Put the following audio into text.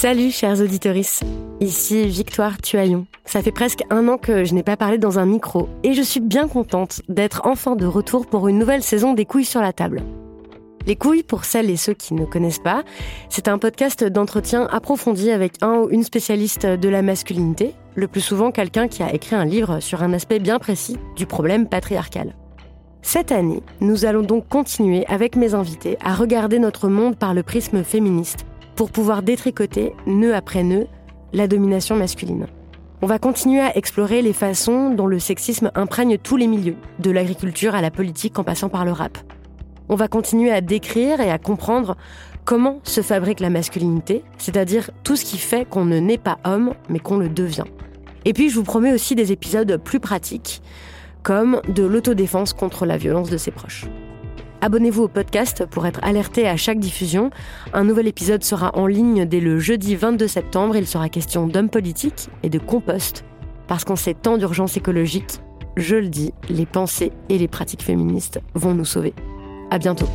Salut chers auditeurs, ici Victoire Tuaillon. Ça fait presque un an que je n'ai pas parlé dans un micro et je suis bien contente d'être enfin de retour pour une nouvelle saison des couilles sur la table. Les couilles, pour celles et ceux qui ne connaissent pas, c'est un podcast d'entretien approfondi avec un ou une spécialiste de la masculinité, le plus souvent quelqu'un qui a écrit un livre sur un aspect bien précis du problème patriarcal. Cette année, nous allons donc continuer avec mes invités à regarder notre monde par le prisme féministe pour pouvoir détricoter, nœud après nœud, la domination masculine. On va continuer à explorer les façons dont le sexisme imprègne tous les milieux, de l'agriculture à la politique en passant par le rap. On va continuer à décrire et à comprendre comment se fabrique la masculinité, c'est-à-dire tout ce qui fait qu'on ne naît pas homme, mais qu'on le devient. Et puis je vous promets aussi des épisodes plus pratiques, comme de l'autodéfense contre la violence de ses proches. Abonnez-vous au podcast pour être alerté à chaque diffusion. Un nouvel épisode sera en ligne dès le jeudi 22 septembre. Il sera question d'hommes politiques et de compost. Parce qu'en ces temps d'urgence écologique, je le dis, les pensées et les pratiques féministes vont nous sauver. À bientôt.